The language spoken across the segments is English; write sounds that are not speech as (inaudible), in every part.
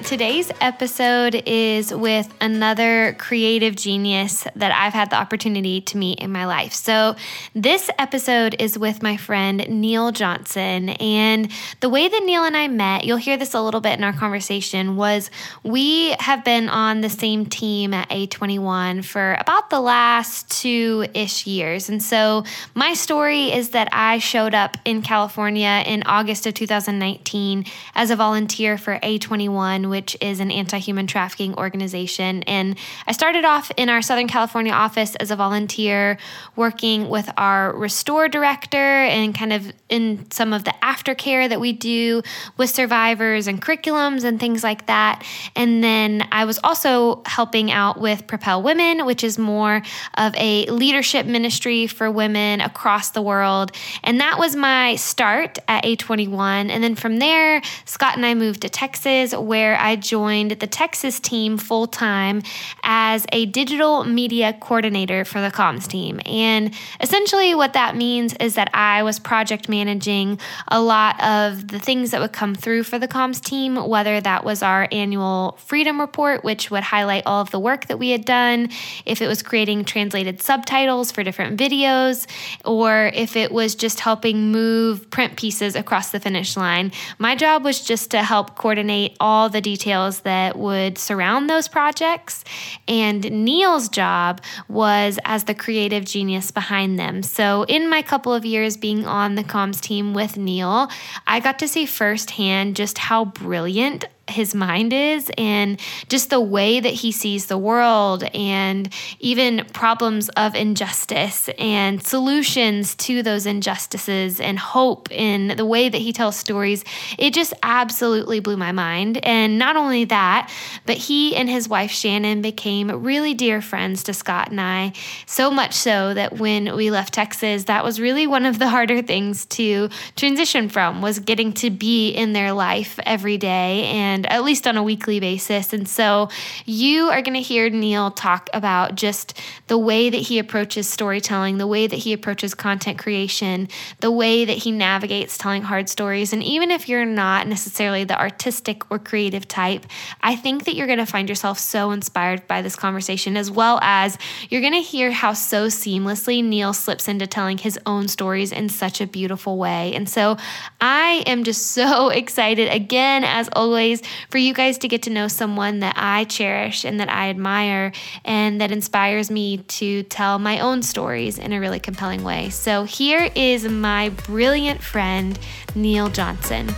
Today's episode is with another creative genius that I've had the opportunity to meet in my life. So, this episode is with my friend Neil Johnson. And the way that Neil and I met, you'll hear this a little bit in our conversation, was we have been on the same team at A21 for about the last two ish years. And so, my story is that I showed up in California in August of 2019 as a volunteer for A21 which is an anti human trafficking organization. And I started off in our Southern California office as a volunteer, working with our restore director and kind of in some of the aftercare that we do with survivors and curriculums and things like that. And then I was also helping out with Propel Women, which is more of a leadership ministry for women across the world. And that was my start at A21. And then from there, Scott and I moved to Texas, where I joined the Texas team full time as a digital media coordinator for the comms team. And essentially, what that means is that I was project managing a lot of the things that would come through for the comms team, whether that was our annual Freedom Report, which would highlight all of the work that we had done, if it was creating translated subtitles for different videos, or if it was just helping move print pieces across the finish line. My job was just to help coordinate all the details that would surround those projects. And Neil's job was as the creative genius behind them. So, in my couple of years being on the comms team with Neil, I got to see firsthand just how brilliant his mind is and just the way that he sees the world and even problems of injustice and solutions to those injustices and hope in the way that he tells stories it just absolutely blew my mind. And not only that but he and his wife Shannon became really dear friends to Scott and I so much so that when we left Texas that was really one of the harder things to transition from was getting to be in their life every day. And and at least on a weekly basis. And so you are going to hear Neil talk about just the way that he approaches storytelling, the way that he approaches content creation, the way that he navigates telling hard stories. And even if you're not necessarily the artistic or creative type, I think that you're going to find yourself so inspired by this conversation, as well as you're going to hear how so seamlessly Neil slips into telling his own stories in such a beautiful way. And so I am just (laughs) so excited again, as always, for you guys to get to know someone that I cherish and that I admire and that inspires me to tell my own stories in a really compelling way. So here is my brilliant friend, Neil Johnson.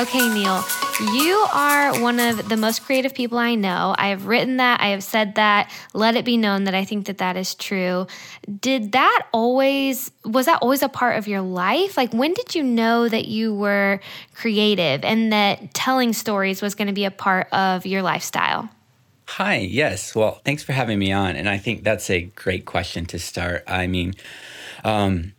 Okay, Neil, you are one of the most creative people I know. I have written that, I have said that. Let it be known that I think that that is true. Did that always, was that always a part of your life? Like, when did you know that you were creative and that telling stories was going to be a part of your lifestyle? Hi, yes. Well, thanks for having me on. And I think that's a great question to start. I mean, um,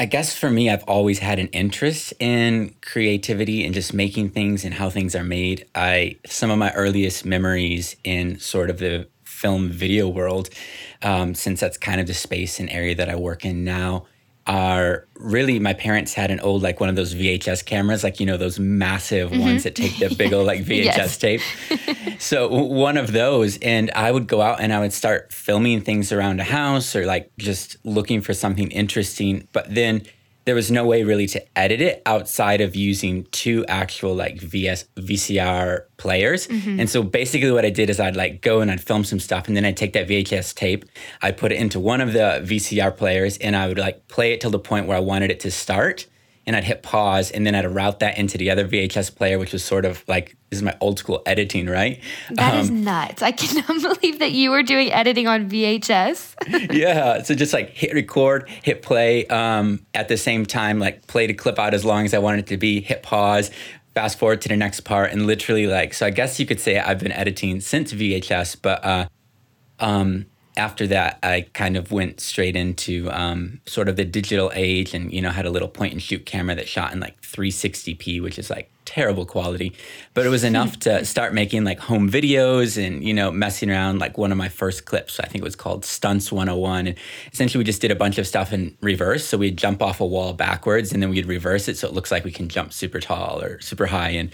I guess for me, I've always had an interest in creativity and just making things and how things are made. I some of my earliest memories in sort of the film video world, um, since that's kind of the space and area that I work in now, are really my parents had an old like one of those VHS cameras, like you know those massive mm-hmm. ones that take the (laughs) big old like VHS tape. (laughs) so one of those, and I would go out and I would start filming things around a house or like just looking for something interesting. But then there was no way really to edit it outside of using two actual like VS VCR players. Mm-hmm. And so basically what I did is I'd like go and I'd film some stuff and then I'd take that VHS tape, I'd put it into one of the VCR players and I would like play it till the point where I wanted it to start and I'd hit pause and then I'd route that into the other VHS player, which was sort of like this is my old school editing, right? That um, is nuts. I cannot (laughs) believe that you were doing editing on VHS. (laughs) yeah. So just like hit record, hit play um, at the same time, like play the clip out as long as I wanted it to be, hit pause, fast forward to the next part, and literally like, so I guess you could say I've been editing since VHS, but uh, um, after that, I kind of went straight into um, sort of the digital age and, you know, had a little point and shoot camera that shot in like 360p, which is like terrible quality. But it was enough to (laughs) start making like home videos and, you know, messing around. Like one of my first clips, I think it was called Stunts 101. And essentially, we just did a bunch of stuff in reverse. So we'd jump off a wall backwards and then we'd reverse it so it looks like we can jump super tall or super high and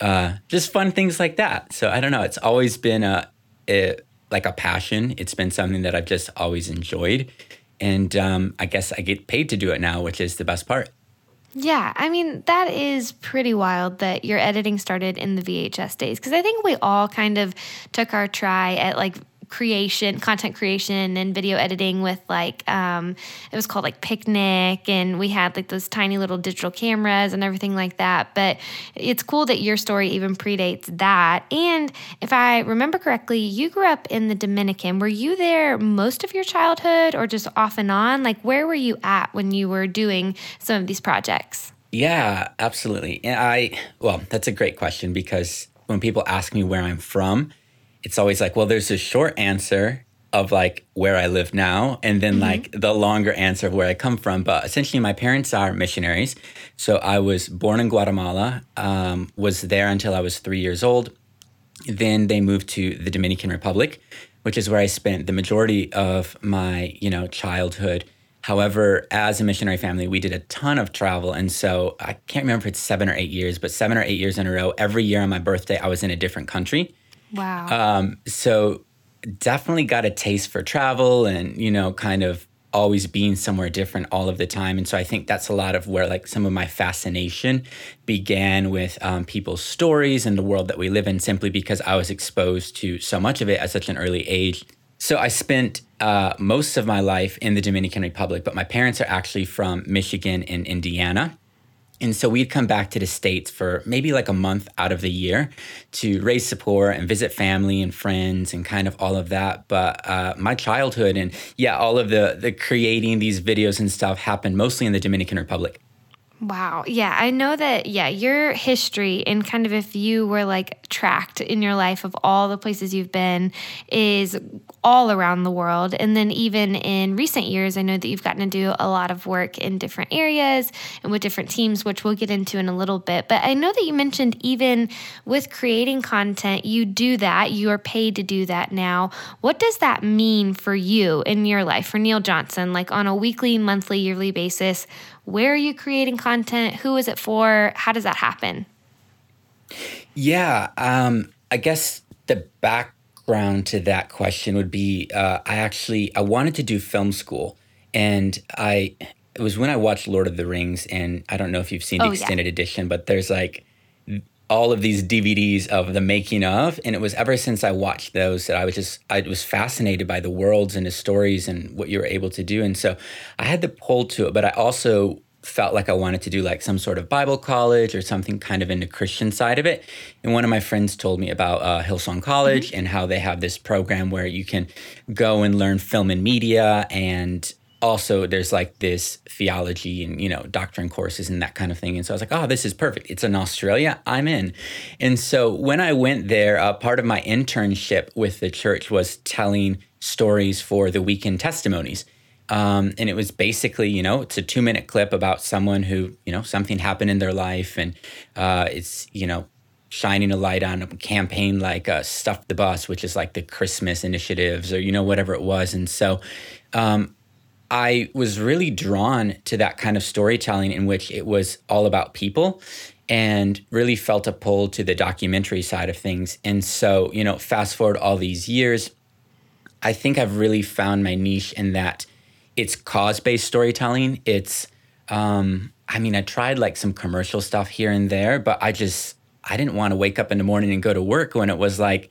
uh, just fun things like that. So I don't know. It's always been a, a like a passion. It's been something that I've just always enjoyed. And um, I guess I get paid to do it now, which is the best part. Yeah, I mean, that is pretty wild that your editing started in the VHS days because I think we all kind of took our try at like creation, content creation, and video editing with like um, it was called like Picnic, and we had like those tiny little digital cameras and everything like that. But it's cool that your story even predates that. And if I remember correctly, you grew up in the Dominican. Were you there most of your childhood, or just off and on? Like, where were you at when you were doing some of these projects? Yeah, absolutely. And I, well, that's a great question because when people ask me where I'm from, it's always like, well, there's a short answer of like where I live now, and then mm-hmm. like the longer answer of where I come from. But essentially, my parents are missionaries. So I was born in Guatemala, um, was there until I was three years old. Then they moved to the Dominican Republic, which is where I spent the majority of my, you know, childhood. However, as a missionary family, we did a ton of travel. And so I can't remember if it's seven or eight years, but seven or eight years in a row, every year on my birthday, I was in a different country. Wow. Um, so definitely got a taste for travel and, you know, kind of always being somewhere different all of the time. And so I think that's a lot of where like some of my fascination began with um, people's stories and the world that we live in simply because I was exposed to so much of it at such an early age. So I spent uh, most of my life in the Dominican Republic, but my parents are actually from Michigan and Indiana. And so we'd come back to the States for maybe like a month out of the year to raise support and visit family and friends and kind of all of that. But uh, my childhood and yeah, all of the, the creating these videos and stuff happened mostly in the Dominican Republic. Wow. Yeah, I know that, yeah, your history and kind of if you were like tracked in your life of all the places you've been is all around the world. And then even in recent years, I know that you've gotten to do a lot of work in different areas and with different teams, which we'll get into in a little bit. But I know that you mentioned even with creating content, you do that, you are paid to do that now. What does that mean for you in your life, for Neil Johnson, like on a weekly, monthly, yearly basis? Where are you creating content? Who is it for? How does that happen? Yeah, um, I guess the background to that question would be uh, I actually I wanted to do film school, and I it was when I watched Lord of the Rings, and I don't know if you've seen the oh, extended yeah. edition, but there's like all of these DVDs of the making of, and it was ever since I watched those that I was just I was fascinated by the worlds and the stories and what you were able to do, and so I had the pull to it, but I also felt like I wanted to do like some sort of Bible college or something kind of in the Christian side of it. And one of my friends told me about uh, Hillsong College mm-hmm. and how they have this program where you can go and learn film and media and also there's like this theology and you know doctrine courses and that kind of thing. And so i was like oh this is perfect. It's in australia. I'm in. And so when i went there uh, part of my internship with the church was telling stories for the weekend testimonies. Um, and it was basically, you know, it's a two minute clip about someone who, you know, something happened in their life and uh, it's, you know, shining a light on a campaign like uh, Stuff the Bus, which is like the Christmas initiatives or, you know, whatever it was. And so um, I was really drawn to that kind of storytelling in which it was all about people and really felt a pull to the documentary side of things. And so, you know, fast forward all these years, I think I've really found my niche in that it's cause based storytelling. It's, um, I mean, I tried like some commercial stuff here and there, but I just, I didn't want to wake up in the morning and go to work when it was like,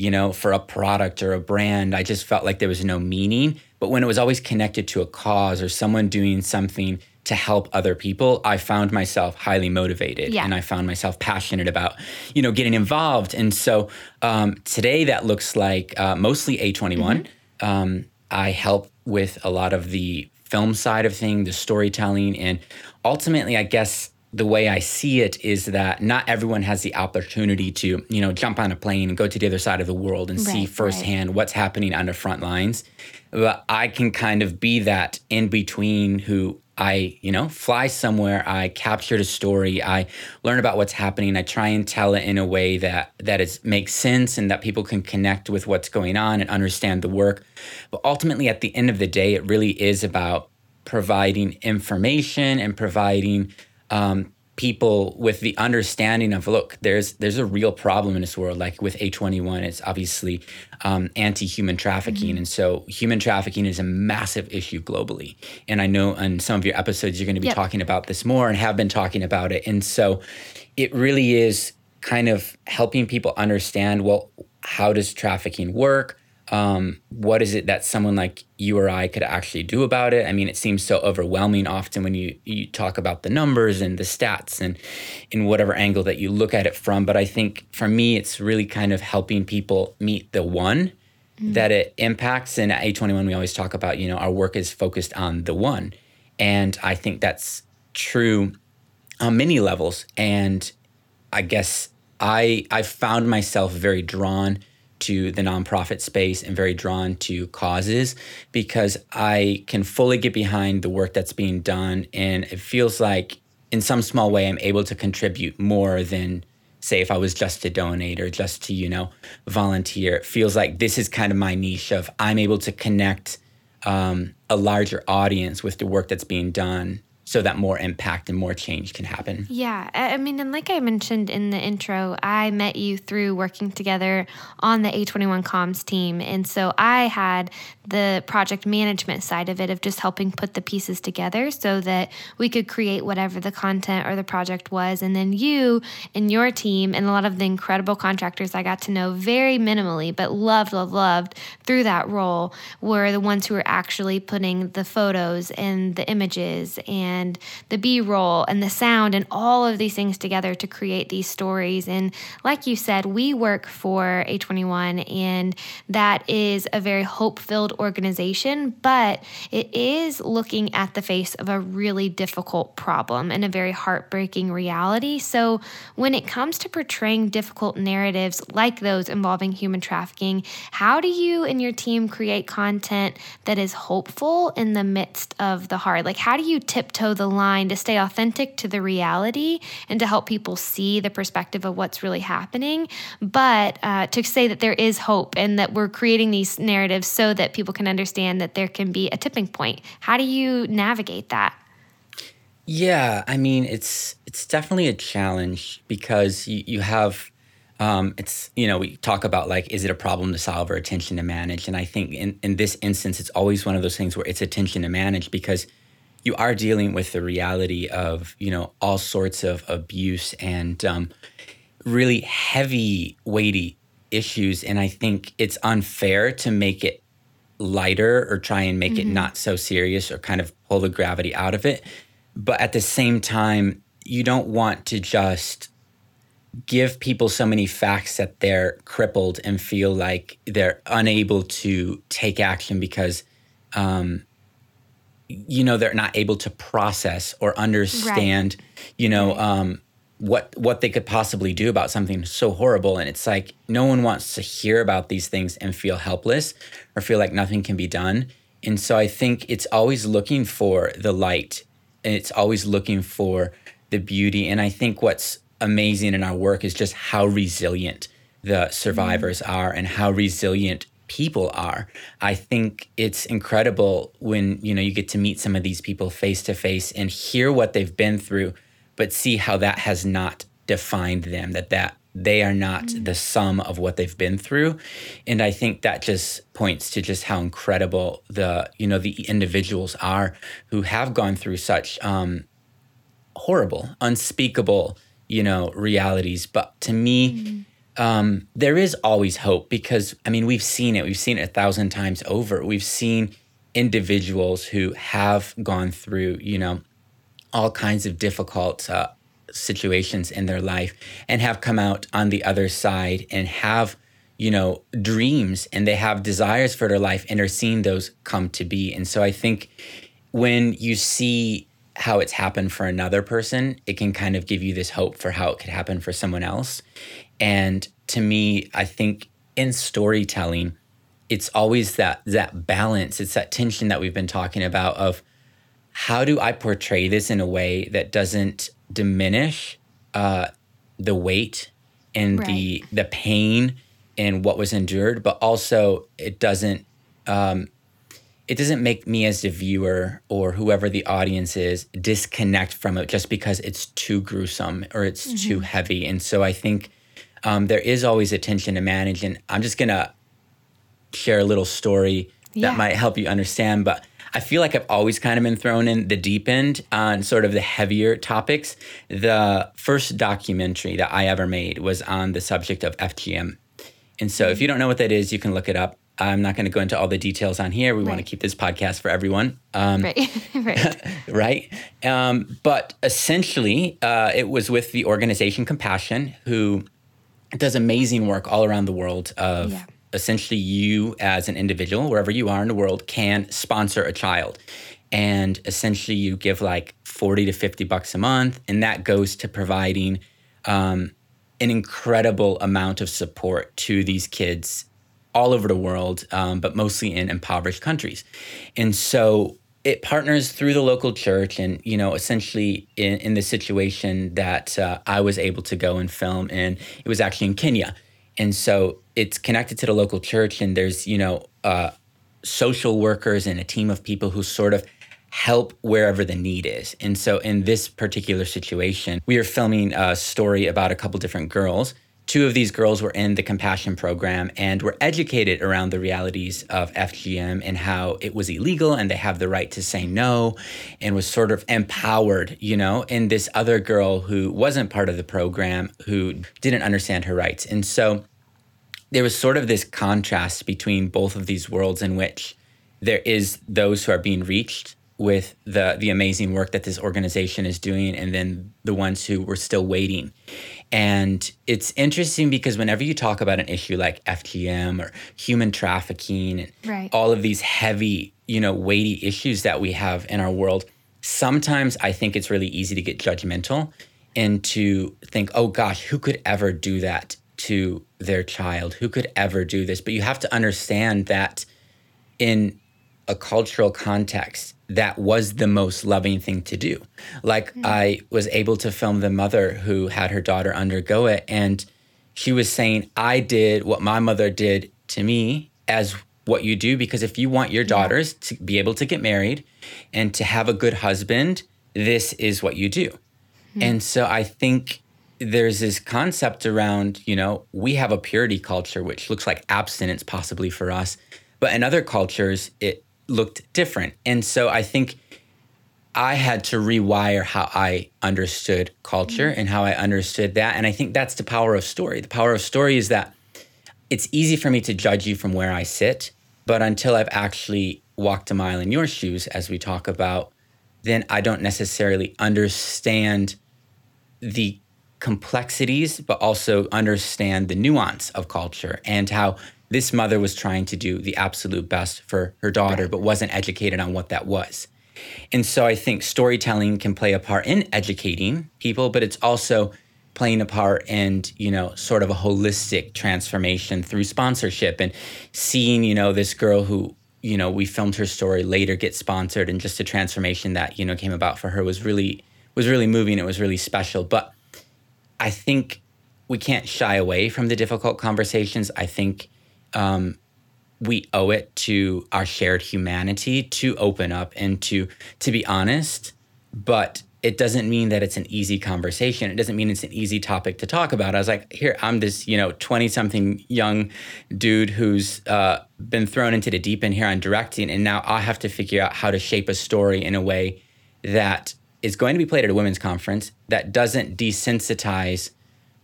you know, for a product or a brand. I just felt like there was no meaning. But when it was always connected to a cause or someone doing something to help other people, I found myself highly motivated yeah. and I found myself passionate about, you know, getting involved. And so um, today that looks like uh, mostly A21. Mm-hmm. Um, I help with a lot of the film side of thing, the storytelling, and ultimately, I guess the way I see it is that not everyone has the opportunity to, you know, jump on a plane and go to the other side of the world and right, see firsthand right. what's happening on the front lines. But I can kind of be that in between who I, you know, fly somewhere, I capture the story, I learn about what's happening, I try and tell it in a way that that is makes sense and that people can connect with what's going on and understand the work. But ultimately at the end of the day, it really is about providing information and providing um, people with the understanding of look there's there's a real problem in this world like with A21 it's obviously um, anti-human trafficking mm-hmm. and so human trafficking is a massive issue globally and i know on some of your episodes you're going to be yep. talking about this more and have been talking about it and so it really is kind of helping people understand well how does trafficking work um, what is it that someone like you or I could actually do about it? I mean, it seems so overwhelming often when you, you talk about the numbers and the stats and in whatever angle that you look at it from. But I think for me, it's really kind of helping people meet the one mm. that it impacts. And at A21, we always talk about, you know, our work is focused on the one. And I think that's true on many levels. And I guess I I found myself very drawn to the nonprofit space and very drawn to causes because I can fully get behind the work that's being done. And it feels like, in some small way, I'm able to contribute more than, say, if I was just to donate or just to, you know, volunteer. It feels like this is kind of my niche of I'm able to connect um, a larger audience with the work that's being done so that more impact and more change can happen. Yeah. I mean, and like I mentioned in the intro, I met you through working together on the A21 comms team. And so I had the project management side of it of just helping put the pieces together so that we could create whatever the content or the project was. And then you and your team and a lot of the incredible contractors I got to know very minimally, but loved, loved, loved through that role were the ones who were actually putting the photos and the images and and the B roll and the sound and all of these things together to create these stories. And like you said, we work for A21, and that is a very hope filled organization, but it is looking at the face of a really difficult problem and a very heartbreaking reality. So when it comes to portraying difficult narratives like those involving human trafficking, how do you and your team create content that is hopeful in the midst of the hard? Like, how do you tiptoe? Toe the line to stay authentic to the reality and to help people see the perspective of what's really happening, but uh, to say that there is hope and that we're creating these narratives so that people can understand that there can be a tipping point. How do you navigate that? Yeah, I mean it's it's definitely a challenge because you, you have um, it's you know we talk about like is it a problem to solve or attention to manage and i think in, in this instance it's always one of those things where it's attention to manage because you are dealing with the reality of you know all sorts of abuse and um, really heavy weighty issues and i think it's unfair to make it lighter or try and make mm-hmm. it not so serious or kind of pull the gravity out of it but at the same time you don't want to just give people so many facts that they're crippled and feel like they're unable to take action because um, you know they're not able to process or understand right. you know um, what what they could possibly do about something so horrible. And it's like no one wants to hear about these things and feel helpless or feel like nothing can be done. And so i think it's always looking for the light. And it's always looking for the beauty. And i think what's amazing in our work is just how resilient the survivors mm-hmm. are and how resilient people are. I think it's incredible when, you know, you get to meet some of these people face to face and hear what they've been through, but see how that has not defined them, that that they are not mm. the sum of what they've been through and i think that just points to just how incredible the you know the individuals are who have gone through such um horrible unspeakable you know realities but to me mm um, there is always hope because I mean we've seen it. We've seen it a thousand times over. We've seen individuals who have gone through, you know, all kinds of difficult uh, situations in their life and have come out on the other side and have, you know, dreams and they have desires for their life and are seeing those come to be. And so I think when you see how it's happened for another person, it can kind of give you this hope for how it could happen for someone else. And to me, I think in storytelling, it's always that that balance, it's that tension that we've been talking about of how do I portray this in a way that doesn't diminish uh, the weight and right. the the pain and what was endured, but also it doesn't um, it doesn't make me as the viewer or whoever the audience is disconnect from it just because it's too gruesome or it's mm-hmm. too heavy. And so I think um, there is always a tension to manage. And I'm just gonna share a little story yeah. that might help you understand. But I feel like I've always kind of been thrown in the deep end on sort of the heavier topics. The first documentary that I ever made was on the subject of FGM. And so, if mm-hmm. you don't know what that is, you can look it up. I'm not going to go into all the details on here. We right. want to keep this podcast for everyone. Um, right. (laughs) right. (laughs) right. Um, but essentially, uh, it was with the organization Compassion, who does amazing work all around the world of yeah. essentially you as an individual, wherever you are in the world, can sponsor a child. And essentially, you give like 40 to 50 bucks a month, and that goes to providing um, an incredible amount of support to these kids all over the world, um, but mostly in impoverished countries. And so it partners through the local church and you know essentially in, in the situation that uh, i was able to go and film and it was actually in kenya. And so it's connected to the local church and there's you know uh, social workers and a team of people who sort of help wherever the need is. And so in this particular situation we are filming a story about a couple different girls Two of these girls were in the compassion program and were educated around the realities of FGM and how it was illegal and they have the right to say no and was sort of empowered, you know, and this other girl who wasn't part of the program who didn't understand her rights. And so there was sort of this contrast between both of these worlds in which there is those who are being reached with the the amazing work that this organization is doing and then the ones who were still waiting and it's interesting because whenever you talk about an issue like FGM or human trafficking and right. all of these heavy, you know, weighty issues that we have in our world, sometimes I think it's really easy to get judgmental and to think, oh gosh, who could ever do that to their child? Who could ever do this? But you have to understand that in a cultural context, that was the most loving thing to do. Like mm. I was able to film the mother who had her daughter undergo it and she was saying I did what my mother did to me as what you do because if you want your daughters yeah. to be able to get married and to have a good husband, this is what you do. Mm. And so I think there's this concept around, you know, we have a purity culture which looks like abstinence possibly for us, but in other cultures it looked different. And so I think I had to rewire how I understood culture mm-hmm. and how I understood that. And I think that's the power of story. The power of story is that it's easy for me to judge you from where I sit, but until I've actually walked a mile in your shoes, as we talk about, then I don't necessarily understand the complexities, but also understand the nuance of culture and how this mother was trying to do the absolute best for her daughter, but wasn't educated on what that was. And so I think storytelling can play a part in educating people, but it's also playing a part in, you know, sort of a holistic transformation through sponsorship and seeing, you know, this girl who, you know, we filmed her story later get sponsored and just a transformation that, you know, came about for her was really was really moving. It was really special. But I think we can't shy away from the difficult conversations. I think um, we owe it to our shared humanity to open up and to to be honest but it doesn't mean that it's an easy conversation. It doesn't mean it's an easy topic to talk about. I was like here i'm this you know 20 something young dude who's uh, been thrown into the deep end here on directing and now i have to figure out how to shape a story in a way that is going to be played at a women's conference that doesn't desensitize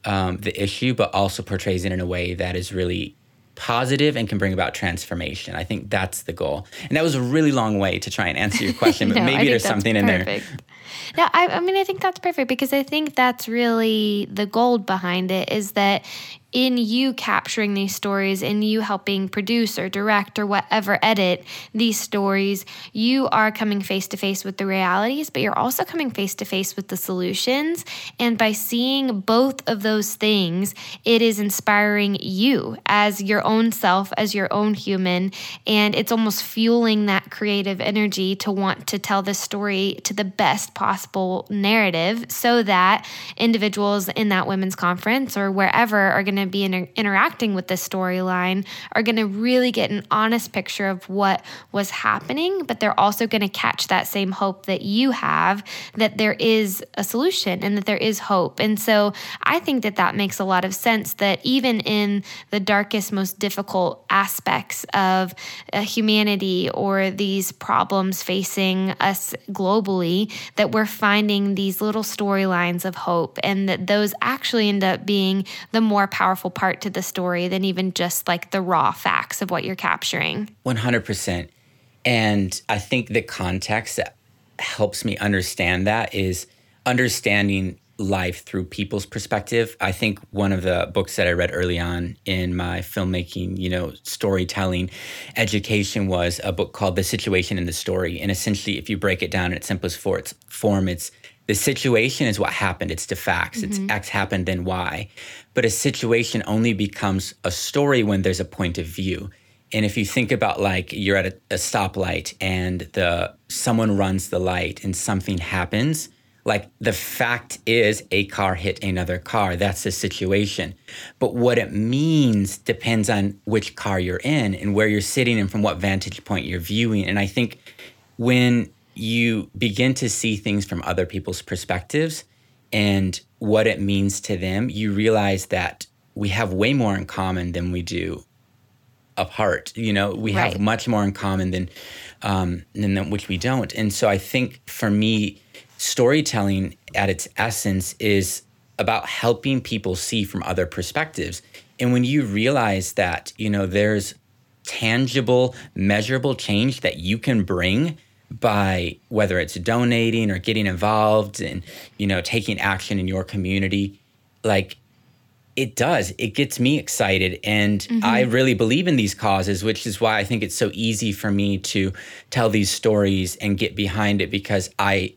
um, the issue but also portrays it in a way that is really positive and can bring about transformation. I think that's the goal. And that was a really long way to try and answer your question, (laughs) but no, maybe there's something in there. No, I, I mean, I think that's perfect because I think that's really the gold behind it is that in you capturing these stories, in you helping produce or direct or whatever edit these stories, you are coming face to face with the realities, but you're also coming face to face with the solutions. And by seeing both of those things, it is inspiring you as your own self, as your own human. And it's almost fueling that creative energy to want to tell this story to the best possible narrative so that individuals in that women's conference or wherever are going to to be inter- interacting with this storyline are going to really get an honest picture of what was happening, but they're also going to catch that same hope that you have that there is a solution and that there is hope. And so I think that that makes a lot of sense that even in the darkest, most difficult aspects of uh, humanity or these problems facing us globally, that we're finding these little storylines of hope and that those actually end up being the more powerful powerful part to the story than even just like the raw facts of what you're capturing. 100%. And I think the context that helps me understand that is understanding life through people's perspective. I think one of the books that I read early on in my filmmaking, you know, storytelling education was a book called The Situation and the Story. And essentially, if you break it down in its simplest form, it's the situation is what happened. It's the facts. Mm-hmm. It's X happened, then Y. But a situation only becomes a story when there's a point of view. And if you think about like you're at a, a stoplight and the someone runs the light and something happens, like the fact is a car hit another car. That's the situation. But what it means depends on which car you're in and where you're sitting and from what vantage point you're viewing. And I think when you begin to see things from other people's perspectives and what it means to them, you realize that we have way more in common than we do apart. You know, we right. have much more in common than um, than which we don't. And so I think for me, storytelling at its essence is about helping people see from other perspectives. And when you realize that, you know, there's tangible, measurable change that you can bring by whether it's donating or getting involved and you know taking action in your community like it does. It gets me excited. And mm-hmm. i really believe in these causes which is why i think it's so easy for me to tell these stories and get behind it because i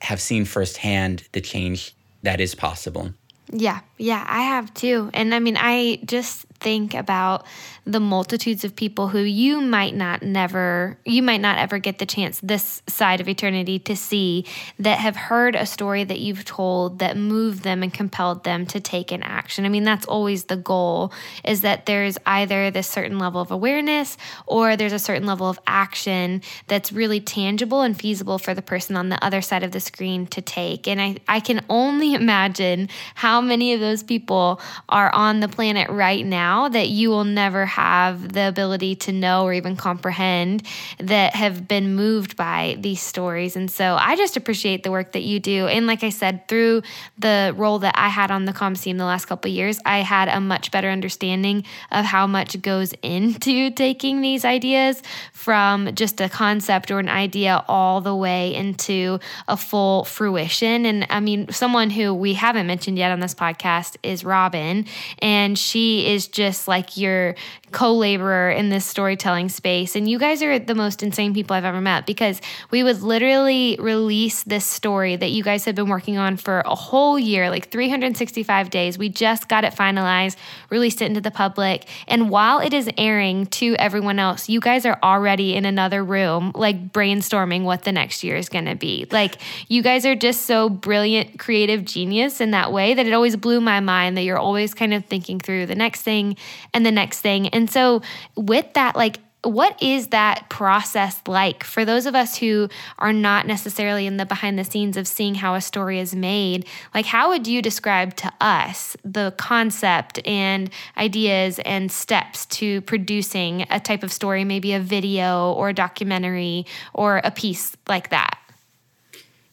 have seen firsthand the change that is possible. Yeah. Yeah i have too. And i mean i just think about the multitudes of people who you might not never you might not ever get the chance this side of eternity to see that have heard a story that you've told that moved them and compelled them to take an action. I mean that's always the goal is that there's either this certain level of awareness or there's a certain level of action that's really tangible and feasible for the person on the other side of the screen to take. And I I can only (laughs) imagine how many of those people are on the planet right now now that you will never have the ability to know or even comprehend that have been moved by these stories. And so I just appreciate the work that you do. And like I said, through the role that I had on the comms team the last couple years, I had a much better understanding of how much goes into (laughs) taking these ideas from just a concept or an idea all the way into a full fruition. And I mean, someone who we haven't mentioned yet on this podcast is Robin, and she is just just like your co-laborer in this storytelling space. And you guys are the most insane people I've ever met because we would literally release this story that you guys have been working on for a whole year like 365 days. We just got it finalized released it into the public. And while it is airing to everyone else you guys are already in another room like brainstorming what the next year is going to be. Like you guys are just so brilliant creative genius in that way that it always blew my mind that you're always kind of thinking through the next thing and the next thing. And and so, with that, like, what is that process like for those of us who are not necessarily in the behind the scenes of seeing how a story is made? Like, how would you describe to us the concept and ideas and steps to producing a type of story, maybe a video or a documentary or a piece like that?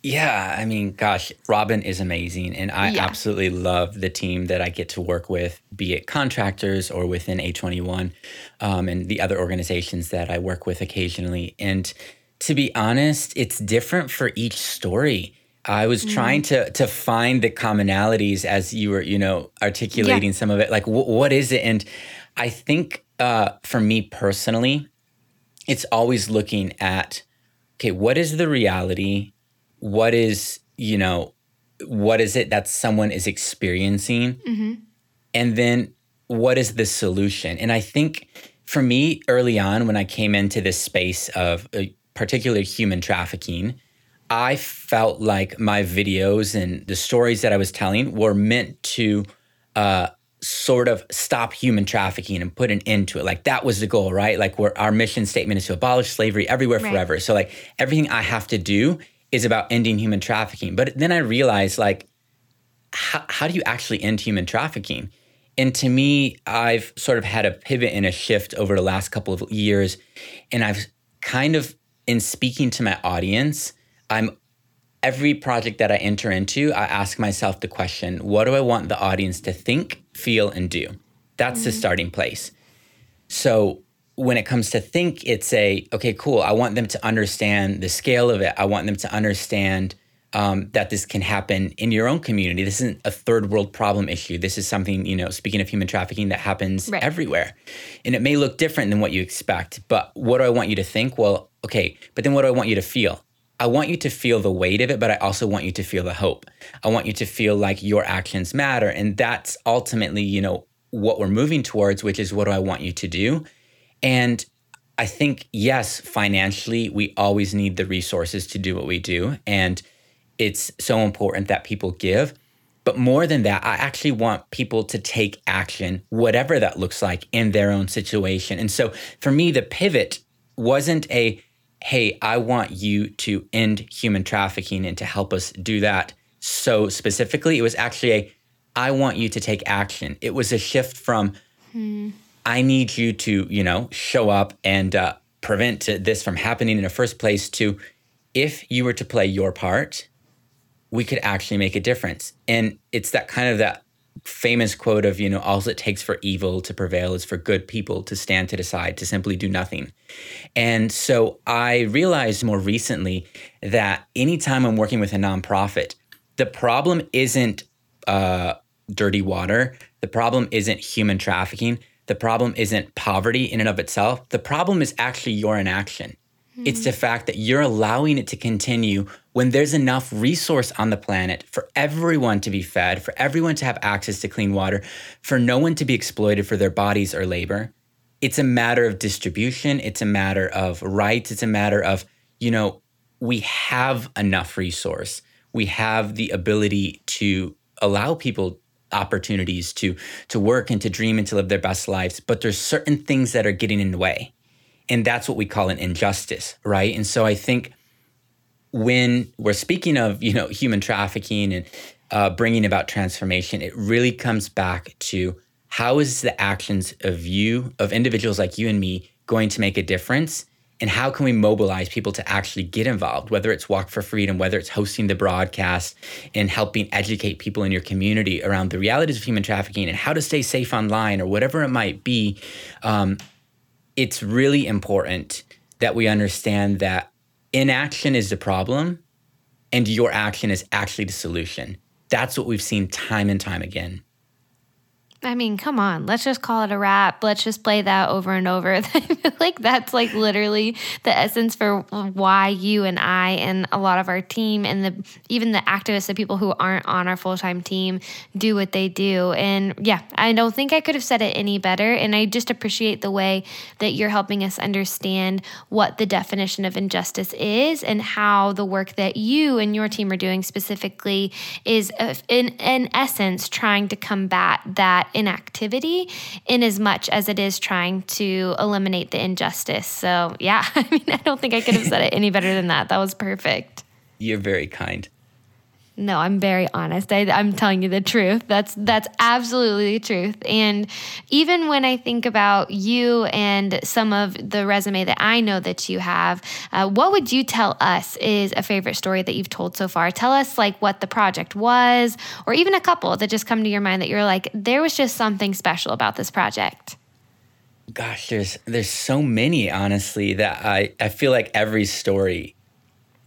Yeah, I mean, gosh, Robin is amazing. And I yeah. absolutely love the team that I get to work with, be it contractors or within A21 um, and the other organizations that I work with occasionally. And to be honest, it's different for each story. I was mm. trying to to find the commonalities as you were, you know, articulating yeah. some of it. Like, wh- what is it? And I think uh, for me personally, it's always looking at, okay, what is the reality? What is, you know, what is it that someone is experiencing? Mm-hmm. And then what is the solution? And I think for me, early on, when I came into this space of uh, particularly human trafficking, I felt like my videos and the stories that I was telling were meant to uh, sort of stop human trafficking and put an end to it. Like that was the goal, right? Like our mission statement is to abolish slavery everywhere right. forever. So like everything I have to do is about ending human trafficking. But then I realized like how, how do you actually end human trafficking? And to me, I've sort of had a pivot and a shift over the last couple of years. And I've kind of, in speaking to my audience, I'm every project that I enter into, I ask myself the question what do I want the audience to think, feel, and do? That's mm-hmm. the starting place. So when it comes to think, it's a okay, cool. I want them to understand the scale of it. I want them to understand um, that this can happen in your own community. This isn't a third world problem issue. This is something, you know, speaking of human trafficking, that happens right. everywhere. And it may look different than what you expect. But what do I want you to think? Well, okay, but then what do I want you to feel? I want you to feel the weight of it, but I also want you to feel the hope. I want you to feel like your actions matter. And that's ultimately, you know, what we're moving towards, which is what do I want you to do? And I think, yes, financially, we always need the resources to do what we do. And it's so important that people give. But more than that, I actually want people to take action, whatever that looks like in their own situation. And so for me, the pivot wasn't a, hey, I want you to end human trafficking and to help us do that so specifically. It was actually a, I want you to take action. It was a shift from, hmm. I need you to, you know, show up and uh, prevent this from happening in the first place to, if you were to play your part, we could actually make a difference. And it's that kind of that famous quote of, you know, all it takes for evil to prevail is for good people to stand to the side, to simply do nothing. And so I realized more recently that anytime I'm working with a nonprofit, the problem isn't uh, dirty water, the problem isn't human trafficking, the problem isn't poverty in and of itself. The problem is actually your inaction. It's the fact that you're allowing it to continue when there's enough resource on the planet for everyone to be fed, for everyone to have access to clean water, for no one to be exploited for their bodies or labor. It's a matter of distribution, it's a matter of rights, it's a matter of, you know, we have enough resource. We have the ability to allow people opportunities to to work and to dream and to live their best lives, but there's certain things that are getting in the way. And that's what we call an injustice right? And so i think when we're speaking of you know human trafficking and uh, bringing about transformation it really comes back to how is the actions of you of individuals like you and me going to make a difference and how can we mobilize people to actually get involved whether it's walk for freedom whether it's hosting the broadcast and helping educate people in your community around the realities of human trafficking and how to stay safe online or whatever it might be um, it's really important that we understand that inaction is the problem and your action is actually the solution. That's what we've seen time and time again. I mean, come on, let's just call it a wrap. Let's just play that over and over. (laughs) Like that's like literally the essence for why you and I and a lot of our team and the even the activists, the people who aren't on our full time team, do what they do. And yeah, I don't think I could have said it any better. And I just appreciate the way that you're helping us understand what the definition of injustice is and how the work that you and your team are doing specifically is, in in essence, trying to combat that inactivity in as much as it is trying to eliminate the injustice. So, yeah, (laughs) I mean, I don't think I could have said it any better than that. That was perfect. You're very kind. No, I'm very honest. I, am telling you the truth. That's that's absolutely the truth. And even when I think about you and some of the resume that I know that you have, uh, what would you tell us is a favorite story that you've told so far? Tell us like what the project was, or even a couple that just come to your mind that you're like, there was just something special about this project. Gosh, there's there's so many honestly that I I feel like every story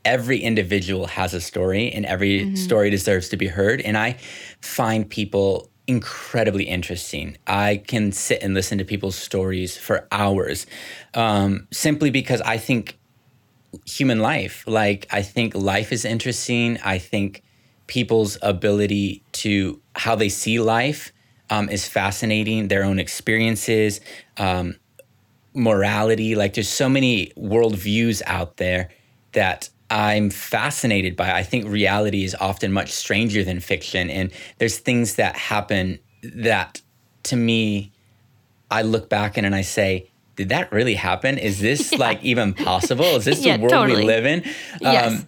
every individual has a story and every mm-hmm. story deserves to be heard. And I find people incredibly interesting. I can sit and listen to people's stories for hours um, simply because I think human life, like, I think life is interesting. I think people's ability to how they see life um, is fascinating, their own experiences, um, morality. Like, there's so many worldviews out there that I'm fascinated by. I think reality is often much stranger than fiction. And there's things that happen that to me, I look back and, and I say, did that really happen? Is this (laughs) yeah. like even possible? Is this yeah, the world totally. we live in? Yes. Um,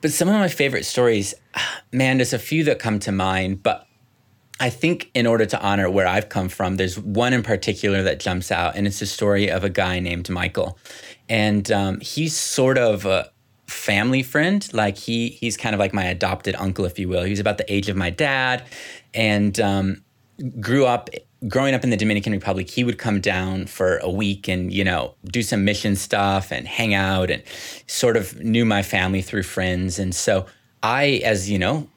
but some of my favorite stories, (sighs) man, there's a few that come to mind, but I think in order to honor where I've come from, there's one in particular that jumps out, and it's the story of a guy named Michael. And um, he's sort of a, family friend. Like he he's kind of like my adopted uncle, if you will. He's about the age of my dad, and um, grew up growing up in the Dominican Republic. He would come down for a week and you know do some mission stuff and hang out, and sort of knew my family through friends. And so I, as you know.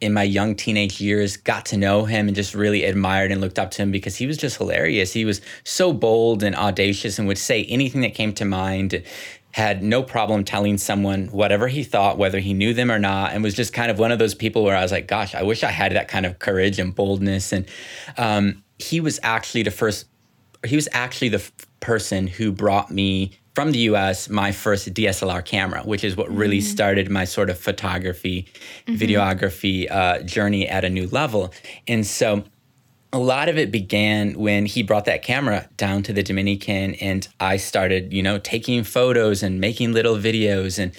In my young teenage years, got to know him and just really admired and looked up to him because he was just hilarious. He was so bold and audacious and would say anything that came to mind had no problem telling someone whatever he thought, whether he knew them or not, and was just kind of one of those people where I was like, gosh, I wish I had that kind of courage and boldness. And um, he was actually the first, he was actually the f- person who brought me from the US my first DSLR camera, which is what really mm-hmm. started my sort of photography, mm-hmm. videography uh, journey at a new level. And so a lot of it began when he brought that camera down to the Dominican and I started, you know, taking photos and making little videos. And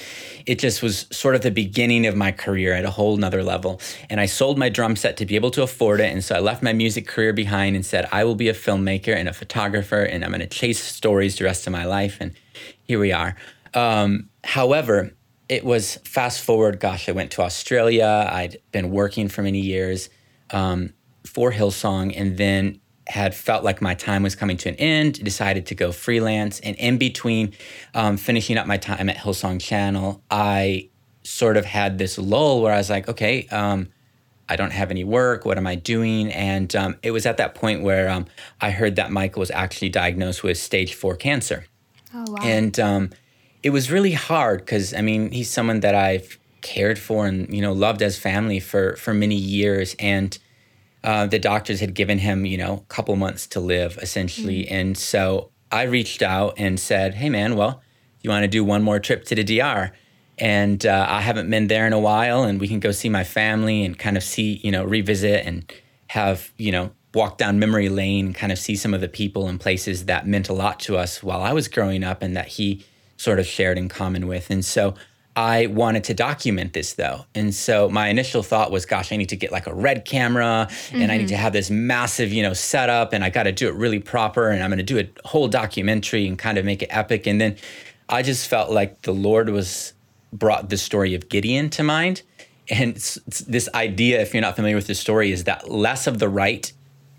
it just was sort of the beginning of my career at a whole nother level. And I sold my drum set to be able to afford it. And so I left my music career behind and said, I will be a filmmaker and a photographer and I'm going to chase stories the rest of my life. And here we are. Um, however, it was fast forward, gosh, I went to Australia. I'd been working for many years. Um, for Hillsong and then had felt like my time was coming to an end, decided to go freelance. And in between um, finishing up my time at Hillsong Channel, I sort of had this lull where I was like, okay, um, I don't have any work. What am I doing? And um, it was at that point where um, I heard that Michael was actually diagnosed with stage four cancer. Oh, wow. And um, it was really hard because, I mean, he's someone that I've cared for and, you know, loved as family for, for many years. And uh, the doctors had given him, you know, a couple months to live essentially. Mm-hmm. And so I reached out and said, hey, man, well, you want to do one more trip to the DR? And uh, I haven't been there in a while, and we can go see my family and kind of see, you know, revisit and have, you know, walk down memory lane, kind of see some of the people and places that meant a lot to us while I was growing up and that he sort of shared in common with. And so I wanted to document this though. And so my initial thought was, gosh, I need to get like a red camera and mm-hmm. I need to mm-hmm. have this massive, you know, setup and I got to do it really proper and I'm going to do a whole documentary and kind of make it epic. And then I just felt like the Lord was brought the story of Gideon to mind. And it's, it's this idea, if you're not familiar with the story, is that less of the right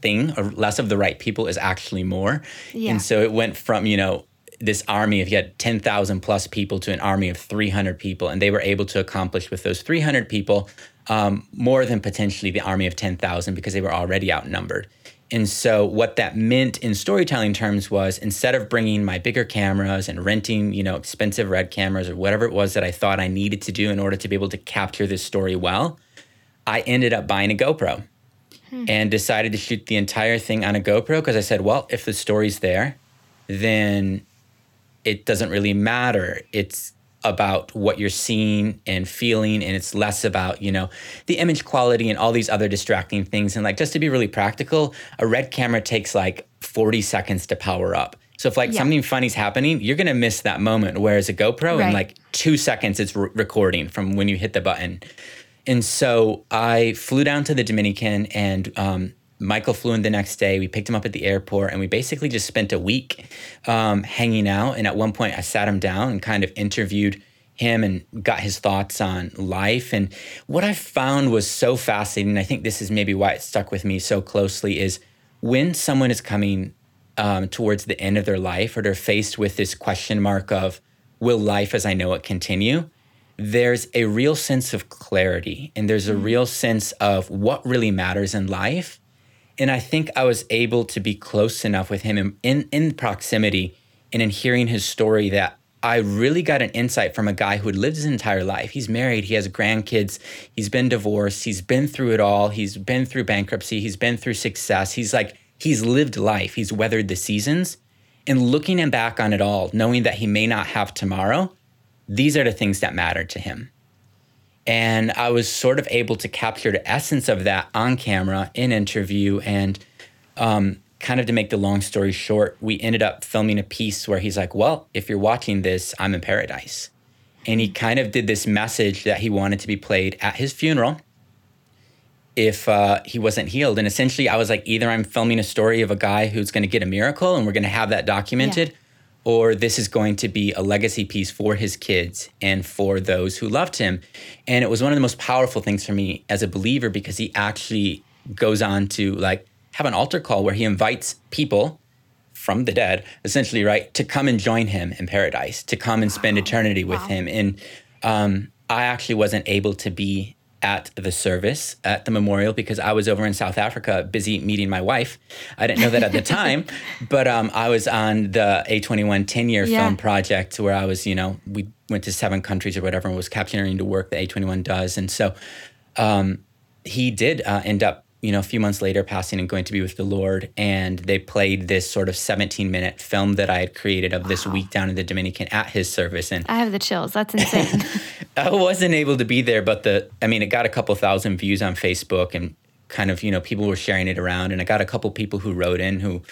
thing or less of the right people is actually more. Yeah. And so it went from, you know, this army of yet 10,000 plus people to an army of 300 people. And they were able to accomplish with those 300 people um, more than potentially the army of 10,000 because they were already outnumbered. And so what that meant in storytelling terms was instead of bringing my bigger cameras and renting, you know, expensive red cameras or whatever it was that I thought I needed to do in order to be able to capture this story well, I ended up buying a GoPro hmm. and decided to shoot the entire thing on a GoPro because I said, well, if the story's there, then it doesn't really matter. It's about what you're seeing and feeling and it's less about you know the image quality and all these other distracting things and like just to be really practical a red camera takes like 40 seconds to power up so if like yeah. something funny's happening you're gonna miss that moment whereas a gopro right. in like two seconds it's re- recording from when you hit the button and so i flew down to the dominican and um, Michael flew in the next day. We picked him up at the airport and we basically just spent a week um, hanging out. And at one point, I sat him down and kind of interviewed him and got his thoughts on life. And what I found was so fascinating, I think this is maybe why it stuck with me so closely, is when someone is coming um, towards the end of their life or they're faced with this question mark of, will life as I know it continue? there's a real sense of clarity and there's a real sense of what really matters in life. And I think I was able to be close enough with him in, in, in proximity and in hearing his story that I really got an insight from a guy who had lived his entire life. He's married, he has grandkids, he's been divorced, he's been through it all, he's been through bankruptcy, he's been through success. He's like, he's lived life, he's weathered the seasons. And looking him back on it all, knowing that he may not have tomorrow, these are the things that matter to him. And I was sort of able to capture the essence of that on camera in interview. And um, kind of to make the long story short, we ended up filming a piece where he's like, Well, if you're watching this, I'm in paradise. And he kind of did this message that he wanted to be played at his funeral if uh, he wasn't healed. And essentially, I was like, either I'm filming a story of a guy who's going to get a miracle and we're going to have that documented, yeah. Or this is going to be a legacy piece for his kids and for those who loved him. And it was one of the most powerful things for me as a believer because he actually goes on to like have an altar call where he invites people from the dead, essentially, right, to come and join him in paradise, to come and spend eternity with wow. him. And um, I actually wasn't able to be at the service at the memorial because I was over in South Africa busy meeting my wife. I didn't know that at the (laughs) time, but um, I was on the A21 10 year yeah. film project where I was, you know, we went to seven countries or whatever and was capturing the work that A21 does. And so um, he did uh, end up you know, a few months later, passing and going to be with the Lord. And they played this sort of 17 minute film that I had created of wow. this week down in the Dominican at his service. And I have the chills. That's insane. (laughs) (laughs) I wasn't able to be there, but the, I mean, it got a couple thousand views on Facebook and kind of, you know, people were sharing it around. And I got a couple people who wrote in who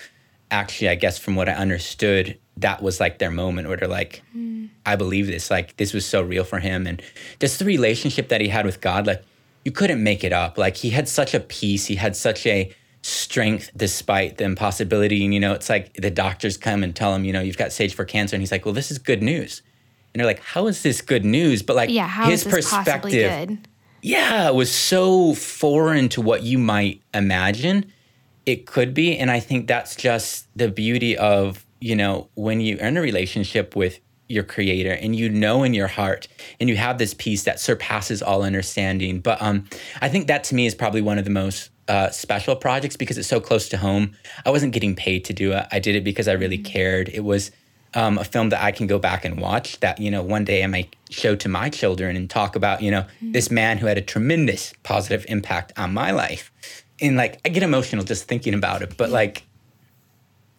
actually, I guess, from what I understood, that was like their moment where they're like, mm. I believe this. Like, this was so real for him. And just the relationship that he had with God, like, you couldn't make it up. Like he had such a peace, he had such a strength despite the impossibility. And you know, it's like the doctors come and tell him, you know, you've got stage four cancer, and he's like, well, this is good news. And they're like, how is this good news? But like yeah, his perspective, yeah, it was so foreign to what you might imagine it could be. And I think that's just the beauty of, you know, when you are in a relationship with your creator and you know in your heart and you have this peace that surpasses all understanding. But um, i think that to me is probably one of the most uh, special projects because it's so close to home. I wasn't getting paid to do it. I did it because i really mm-hmm. cared. It was um, a film that i can go back and watch that you know one day i might show to my children and talk about you know mm-hmm. this man who had a tremendous positive impact on my life. And like i get emotional just thinking about it but like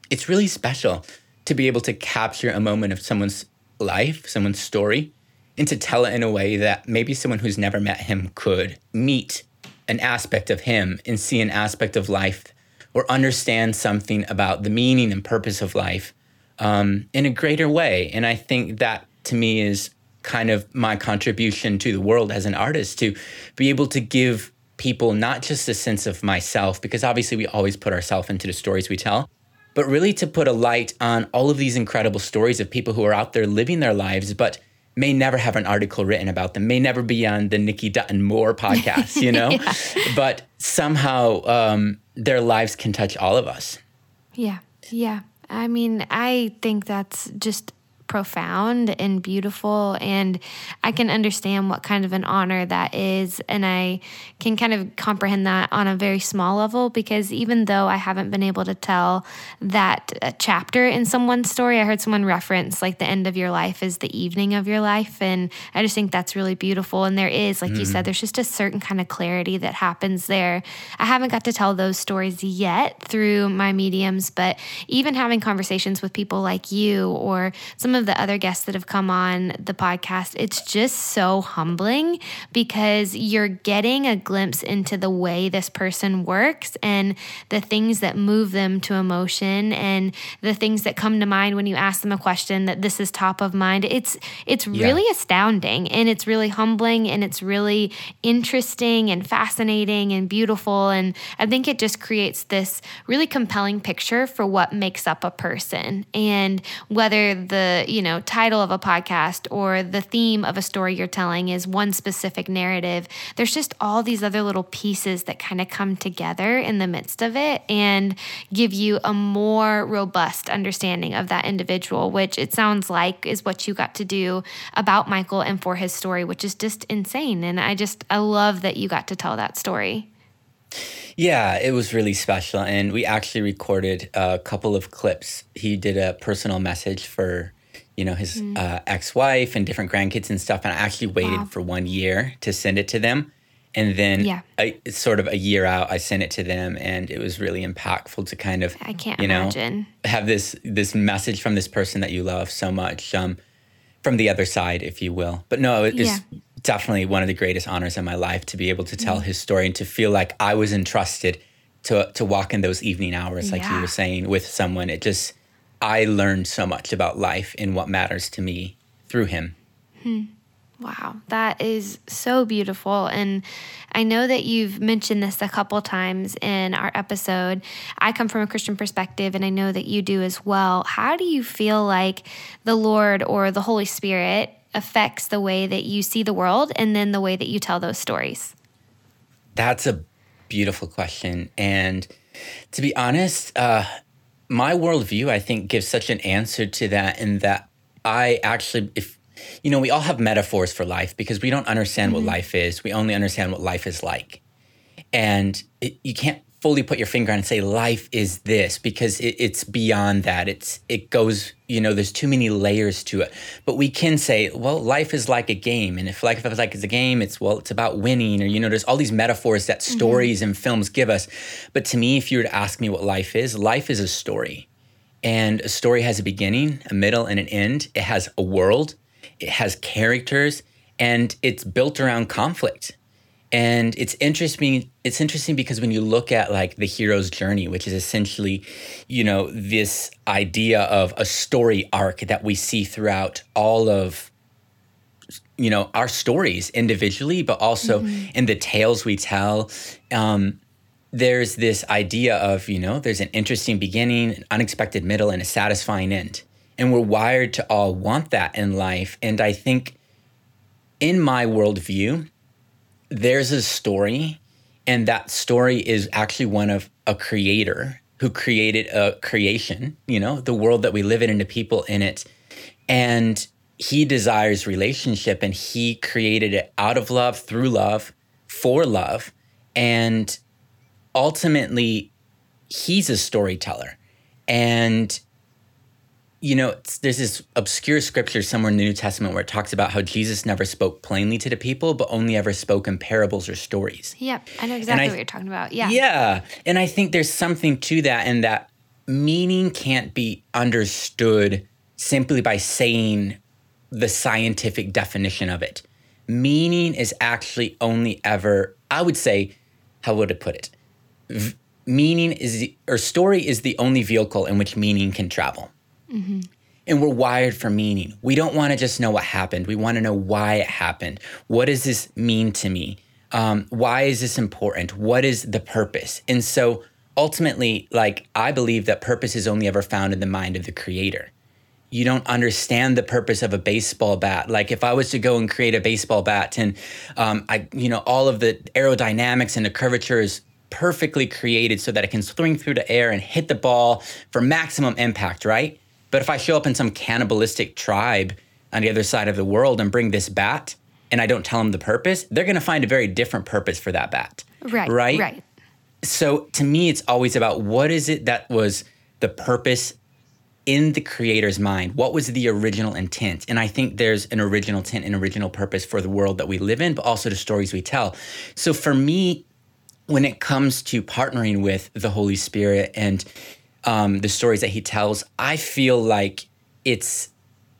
it's really special to be able to capture a moment of someone's life, someone's story, and to tell it in a way that maybe someone who's never met him could meet an aspect of him and see an aspect of life or understand something about the meaning and purpose of life um, in a greater way. And I think that to me is kind of my contribution to the world as an artist to be able to give people not just a sense of myself, because obviously we always put ourselves into the stories we tell, but really to put a light on all of these incredible stories of people who are out there living their lives, but may never have an article written about them, may never be on the Nikki Dutton Moore (laughs) podcast, you know? yeah. But somehow um, their lives can touch all of us. Yeah. Yeah. I mean, I think that's just profound and beautiful. And I can understand what kind of an honor that is. And I can kind of comprehend that on a very small level because even though I haven't been able to tell that uh, chapter in someone's story, I heard someone reference like the end of your life is the evening of your life. And I just think that's really beautiful. And there is, like mm. you said, mm-hmm. there's just a certain kind of clarity that happens there. I haven't got to tell those stories yet through my mediums, but even having conversations with people like you or some of of the other guests that have come on the podcast, it's just so humbling because you're getting a glimpse into the way this person works and the things that move them to emotion and the things that come to mind when you ask them a question that this is top of mind. It's it's yeah. really astounding and it's really humbling and it's really interesting and fascinating and beautiful and I think it just creates this really compelling picture for what makes up a person and whether the you know, title of a podcast or the theme of a story you're telling is one specific narrative, there's just all these other little pieces that kind of come together in the midst of it and give you a more robust understanding of that individual, which it sounds like is what you got to do about Michael and for his story, which is just insane. And I just, I love that you got to tell that story. Yeah, it was really special. And we actually recorded a couple of clips. He did a personal message for, you know, his mm. uh, ex wife and different grandkids and stuff. And I actually waited wow. for one year to send it to them. And then, yeah. I, sort of a year out, I sent it to them, and it was really impactful to kind of, I can't you know, imagine. have this this message from this person that you love so much, um, from the other side, if you will. But no, it, yeah. it's definitely one of the greatest honors in my life to be able to tell mm his story and to feel like I was entrusted to to walk in those evening hours, like yeah. you were saying, with someone. It just I learned so much about life and what matters to me through him. Hmm. Wow, that is so beautiful. And I know that you've mentioned this a couple times in our episode. I come from a Christian perspective, and I know that you do as well. How do you feel like the Lord or the Holy Spirit affects the way that you see the world and then the way that you tell those stories? That's a beautiful question. And to be honest, uh, my worldview, I think, gives such an answer to that, in that I actually, if you know, we all have metaphors for life because we don't understand mm-hmm. what life is. We only understand what life is like. And it, you can't fully put your finger on and say life is this because it, it's beyond that. It's it goes you know there's too many layers to it. But we can say well life is like a game and if life is like it's a game it's well it's about winning or you know there's all these metaphors that mm-hmm. stories and films give us. But to me if you were to ask me what life is life is a story. And a story has a beginning a middle and an end. It has a world. It has characters. And it's built around conflict and it's interesting it's interesting because when you look at like the hero's journey which is essentially you know this idea of a story arc that we see throughout all of you know our stories individually but also mm-hmm. in the tales we tell um, there's this idea of you know there's an interesting beginning an unexpected middle and a satisfying end and we're wired to all want that in life and i think in my worldview there's a story, and that story is actually one of a creator who created a creation, you know, the world that we live in and the people in it. And he desires relationship and he created it out of love, through love, for love. And ultimately, he's a storyteller. And you know, there's this obscure scripture somewhere in the New Testament where it talks about how Jesus never spoke plainly to the people, but only ever spoke in parables or stories. Yep, I know exactly I, what you're talking about. Yeah. Yeah. And I think there's something to that, and that meaning can't be understood simply by saying the scientific definition of it. Meaning is actually only ever, I would say, how would I put it? V- meaning is, the, or story is the only vehicle in which meaning can travel. Mm-hmm. And we're wired for meaning. We don't want to just know what happened. We want to know why it happened. What does this mean to me? Um, why is this important? What is the purpose? And so ultimately, like, I believe that purpose is only ever found in the mind of the creator. You don't understand the purpose of a baseball bat. Like, if I was to go and create a baseball bat and, um, I, you know, all of the aerodynamics and the curvature is perfectly created so that it can swing through the air and hit the ball for maximum impact, right? But if I show up in some cannibalistic tribe on the other side of the world and bring this bat and I don't tell them the purpose, they're going to find a very different purpose for that bat. Right. Right. Right. So to me, it's always about what is it that was the purpose in the creator's mind? What was the original intent? And I think there's an original intent and original purpose for the world that we live in, but also the stories we tell. So for me, when it comes to partnering with the Holy Spirit and um, the stories that he tells, I feel like it's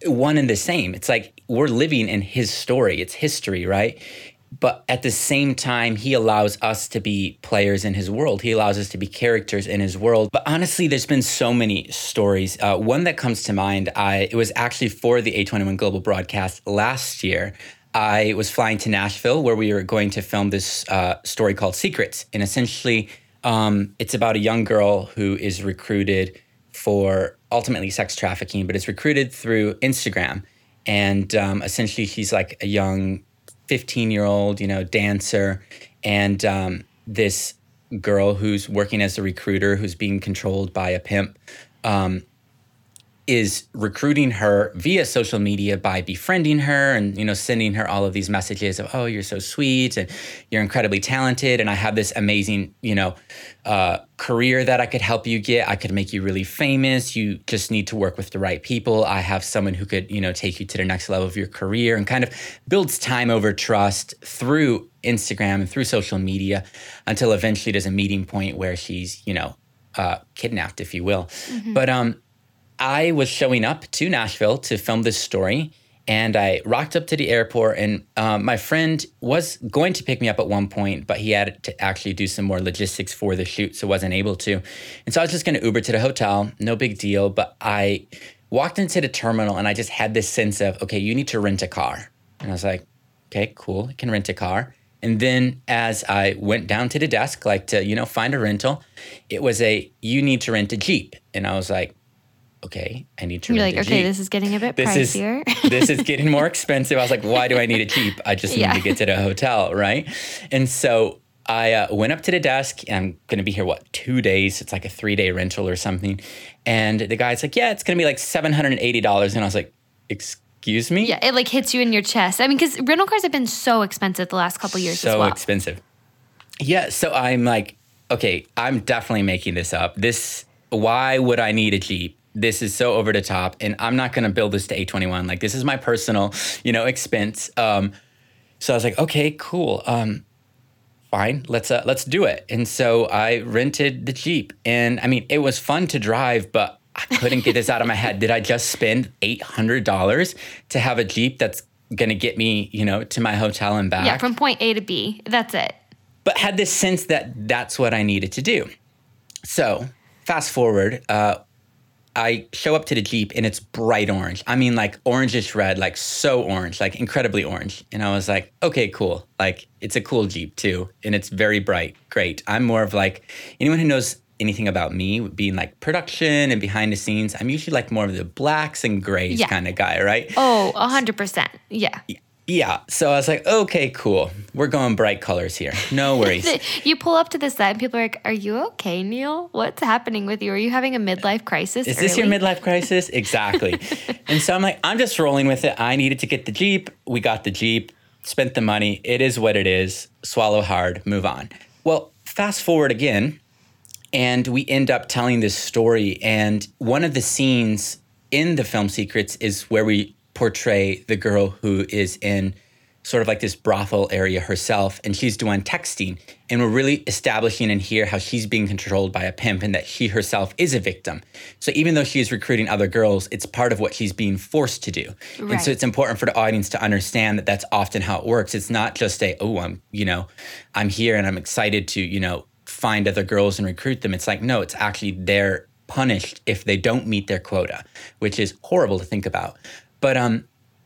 one and the same. It's like we're living in his story, it's history, right? But at the same time, he allows us to be players in his world. He allows us to be characters in his world. But honestly, there's been so many stories. Uh, one that comes to mind, I it was actually for the A21 Global broadcast last year. I was flying to Nashville where we were going to film this uh, story called Secrets. And essentially, um, it's about a young girl who is recruited for ultimately sex trafficking, but it's recruited through Instagram. And um, essentially, she's like a young 15 year old, you know, dancer. And um, this girl who's working as a recruiter who's being controlled by a pimp um, is recruiting her via social media by befriending her and you know sending her all of these messages of oh you're so sweet and you're incredibly talented and i have this amazing you know uh, career that i could help you get. I could make you really famous. You just need to work with the right people. I have someone who could you know take you to the next level of your career and kind of builds time over trust through instagram and through social media until eventually there's a meeting point where she's you know uh, kidnapped if you will. Mm-hmm. but um I was showing up to Nashville to film this story, and I rocked up to the airport. And um, my friend was going to pick me up at one point, but he had to actually do some more logistics for the shoot, so wasn't able to. And so I was just going to Uber to the hotel, no big deal. But I walked into the terminal, and I just had this sense of, okay, you need to rent a car. And I was like, okay, cool, I can rent a car. And then as I went down to the desk, like to, you know, find a rental, it was a, you need to rent a Jeep. And I was like, okay, I need to. You're like, okay, Jeep. this is getting a bit this pricier. Is, (laughs) this is getting more (laughs) expensive. I was like, why do I need a Jeep? I just yeah. need to get to the hotel, right? And so I uh, went up to the desk. I'm going to be here, what, two days? It's like a three day rental or something. And the guy's like, yeah, it's going to be like $780. And I was like, excuse me? Yeah, it like hits you in your chest. I mean, because rental cars have been so expensive the last couple years so well. expensive. Yeah. So I'm like, okay, I'm definitely making this up. This, why would I need a Jeep? This is so over the top and i'm not going to build this to a21 like this is my personal you know expense. Um, so i was like okay cool um, fine let's uh, let's do it. And so i rented the jeep and i mean it was fun to drive but i couldn't get this out of my head. Did i just spend $800 to have a jeep that's going to get me you know to my hotel and back? yeah from point a to b that's it. But had this sense that that's what i needed to do. So fast forward uh, I show up to the Jeep and it's bright orange. I mean, like orangish red, like so orange, like incredibly orange. And I was like, okay, cool. Like it's a cool Jeep too. And it's very bright. Great. I'm more of like anyone who knows anything about me being like production and behind the scenes, I'm usually like more of the blacks and grays yeah. kind of guy, right? Oh, 100%. Yeah. Yeah. So I was like, okay, cool. We're going bright colors here. No (laughs) worries. you pull up to the set and people are like, Are you okay, Neil? What's happening with you? Are you having a midlife crisis? Is early? this your midlife crisis? (laughs) Exactly. and so I'm like, I'm just rolling with it. I needed to get the Jeep. We got the Jeep, spent the money. It is what it is. Swallow hard, move on. Well, fast forward again, and we end up telling this story. And one of the scenes in the film Secrets is where we portray the girl who is in sort of like this brothel area herself and she's doing texting. And we're really establishing in here how she's being controlled by a pimp and that she herself is a victim. So even though she is recruiting other girls it's part of what she's being forced to do. Right. and so it's important for the audience to understand that that's often how it works. It's not just a oh i'm you know i'm here and i'm excited to you know find other girls and recruit them. It's like no it's actually they're punished if they don't meet their quota which is horrible to think about but um,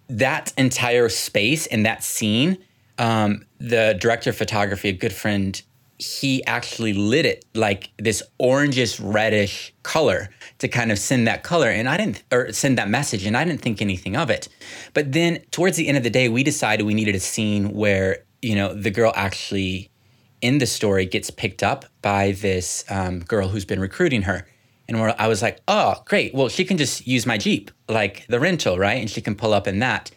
that entire space and that scene, um, the director of photography, a good friend, he actually lit it like this orangish reddish color to kind of send that color. And i didn't or send that message and i didn't think anything of it. But then towards the end of the day we decided we needed a scene where you know the girl actually in the story gets picked up by this um, girl who's been recruiting her and where I was like, oh, great. Well, she can just use my Jeep, like the rental, right? And she can pull up in that.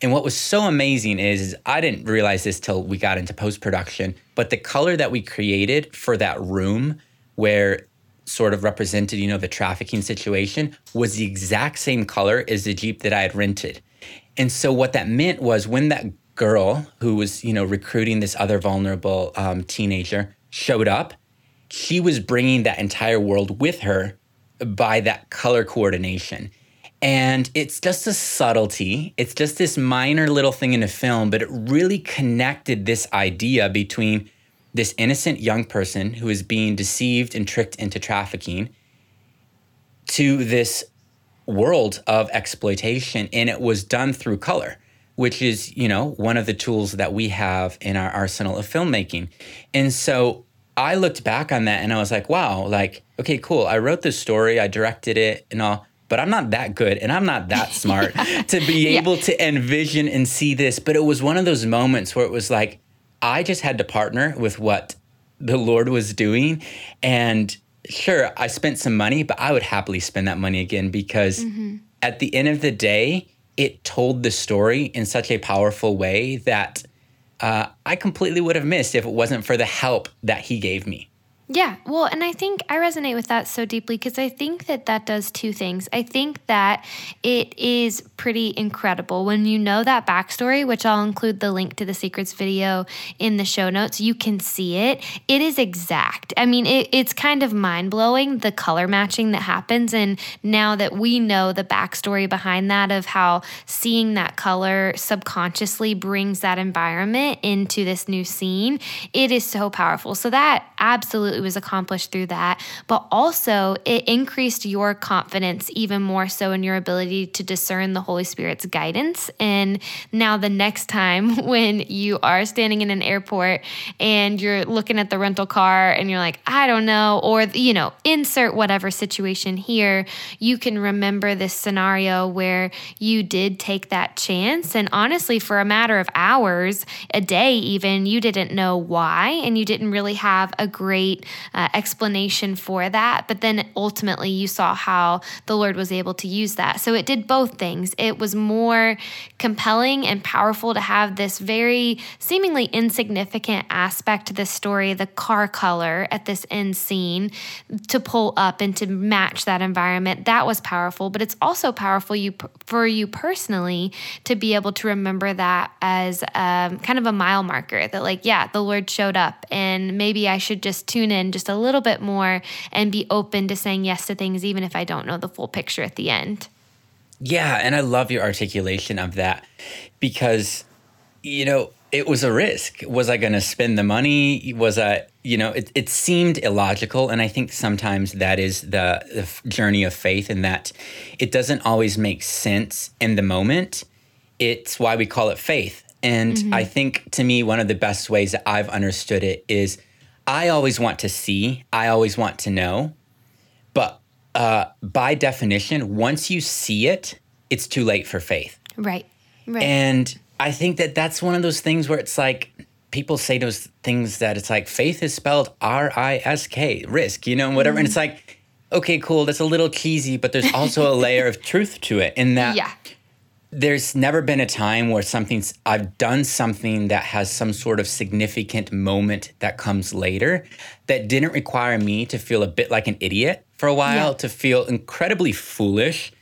And what was so amazing is, is I didn't realize this till we got into post production, but the color that we created for that room where sort of represented, you know, the trafficking situation was the exact same color as the Jeep that I had rented. And so what that meant was when that girl who was, you know, recruiting this other vulnerable um, teenager showed up, she was bringing that entire world with her by that color coordination. And it's just a subtlety. It's just this minor little thing in a film, but it really connected this idea between this innocent young person who is being deceived and tricked into trafficking to this world of exploitation. And it was done through color, which is, you know, one of the tools that we have in our arsenal of filmmaking. And so I looked back on that and I was like, wow, like, okay, cool. I wrote this story, I directed it and all, but I'm not that good and I'm not that (laughs) smart to be yeah. able to envision and see this. But it was one of those moments where it was like, I just had to partner with what the Lord was doing. And sure, I spent some money, but I would happily spend that money again because mm-hmm. at the end of the day, it told the story in such a powerful way that uh, I completely would have missed if it wasn't for the help that He gave me. Yeah, well, and I think I resonate with that so deeply because I think that that does two things. I think that it is pretty incredible when you know that backstory, which I'll include the link to the secrets video in the show notes. You can see it. It is exact. I mean, it, it's kind of mind blowing the color matching that happens. And now that we know the backstory behind that, of how seeing that color subconsciously brings that environment into this new scene, it is so powerful. So, that absolutely it was accomplished through that, but also it increased your confidence even more so in your ability to discern the Holy Spirit's guidance. And now, the next time (laughs) when you are standing in an airport and you're looking at the rental car and you're like, I don't know, or, you know, insert whatever situation here, you can remember this scenario where you did take that chance. And honestly, for a matter of hours, a day even, you didn't know why, and you didn't really have a great uh, explanation for that. But then ultimately, you saw how the Lord was able to use that. So it did both things. It was more compelling and powerful to have this very seemingly insignificant aspect to the story, the car color at this end scene, to pull up and to match that environment. That was powerful. But it's also powerful you for you personally to be able to remember that as um, kind of a mile marker that, like, yeah, the Lord showed up, and maybe I should just tune in just a little bit more and be open to saying yes to things, even if I don't know the full picture at the end. Yeah. And I love your articulation of that because, you know, it was a risk. Was I going to spend the money? Was I, you know, it, it seemed illogical. And I think sometimes that is the, the journey of faith, and that it doesn't always make sense in the moment. It's why we call it faith. And mm-hmm. I think to me, one of the best ways that I've understood it is I always want to see, I always want to know. But uh, by definition, once you see it, it's too late for faith. Right. Right. And I think that that's one of those things where it's like people say those things that it's like faith is spelled R I S K, risk, you know, whatever. Mm. And it's mm-hmm. like, okay, cool, that's a little cheesy, but there's also a layer of truth to it in that yeah there's never been a time where something's I've done something that has some sort of significant moment that comes later that didn't require me to feel a bit like an idiot for a while, yeah. to feel incredibly foolish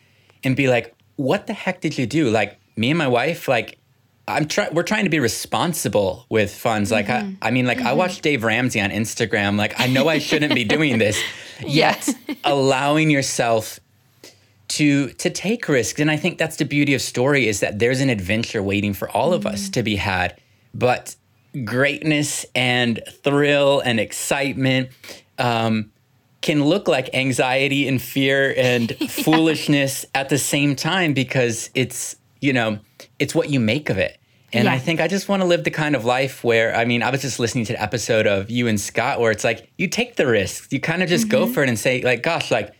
and be like, what the heck did you do? Like me and my wife, like I'm trying we're trying to be responsible with funds. Like I, mm-hmm. I mean, like mm-hmm. I watch Dave Ramsey on Instagram. Like I know I shouldn't be doing this. (laughs) Yet allowing yourself to to take risks and i think that's the beauty of story is that there's an adventure waiting for all of us mm. to be had but greatness and thrill and excitement um, can look like anxiety and fear and (laughs) yeah. foolishness at the same time because it's you know it's what you make of it and yeah. I think I just want to live the kind of life where, I mean, I was just listening to the episode of you and Scott where it's like you take the risks. You kind of just mm-hmm. go for it and say, like, gosh, like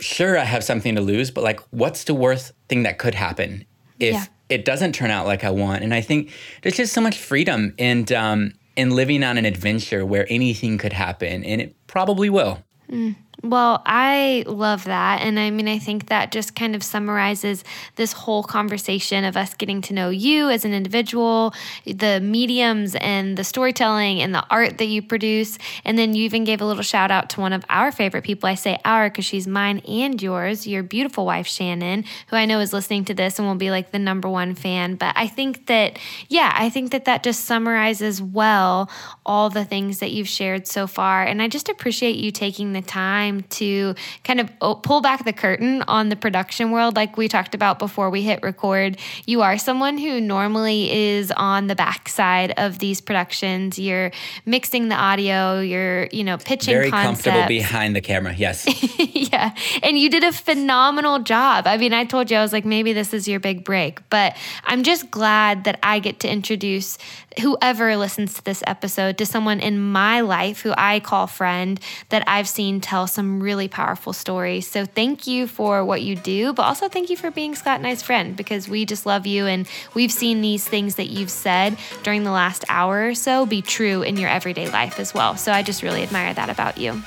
sure I have something to lose, but like what's the worst thing that could happen if yeah. it doesn't turn out like I want? And I think there's just so much freedom and um in living on an adventure where anything could happen and it probably will. Mm. Well, I love that. And I mean, I think that just kind of summarizes this whole conversation of us getting to know you as an individual, the mediums and the storytelling and the art that you produce. And then you even gave a little shout out to one of our favorite people. I say our because she's mine and yours, your beautiful wife, Shannon, who I know is listening to this and will be like the number one fan. But I think that, yeah, I think that that just summarizes well all the things that you've shared so far. And I just appreciate you taking the time time to kind of oh, pull back the curtain on the production world, like we talked about before we hit record. You are someone who normally is on the backside of these productions. You're mixing the audio, you're, you know, pitching Very concepts. comfortable behind the camera, yes. (laughs) yeah. And you did a phenomenal job. I mean, I told you, I was like, maybe this is your big break, but I'm just glad that I get to introduce whoever listens to this episode to someone in my life who I call friend that I've seen tell some really powerful stories. So thank you for what you do, but also thank you for being Scott and I's friend because we just love you and we've seen these things that you've said during the last hour or so be true in your everyday life as well. So I just really admire that about you.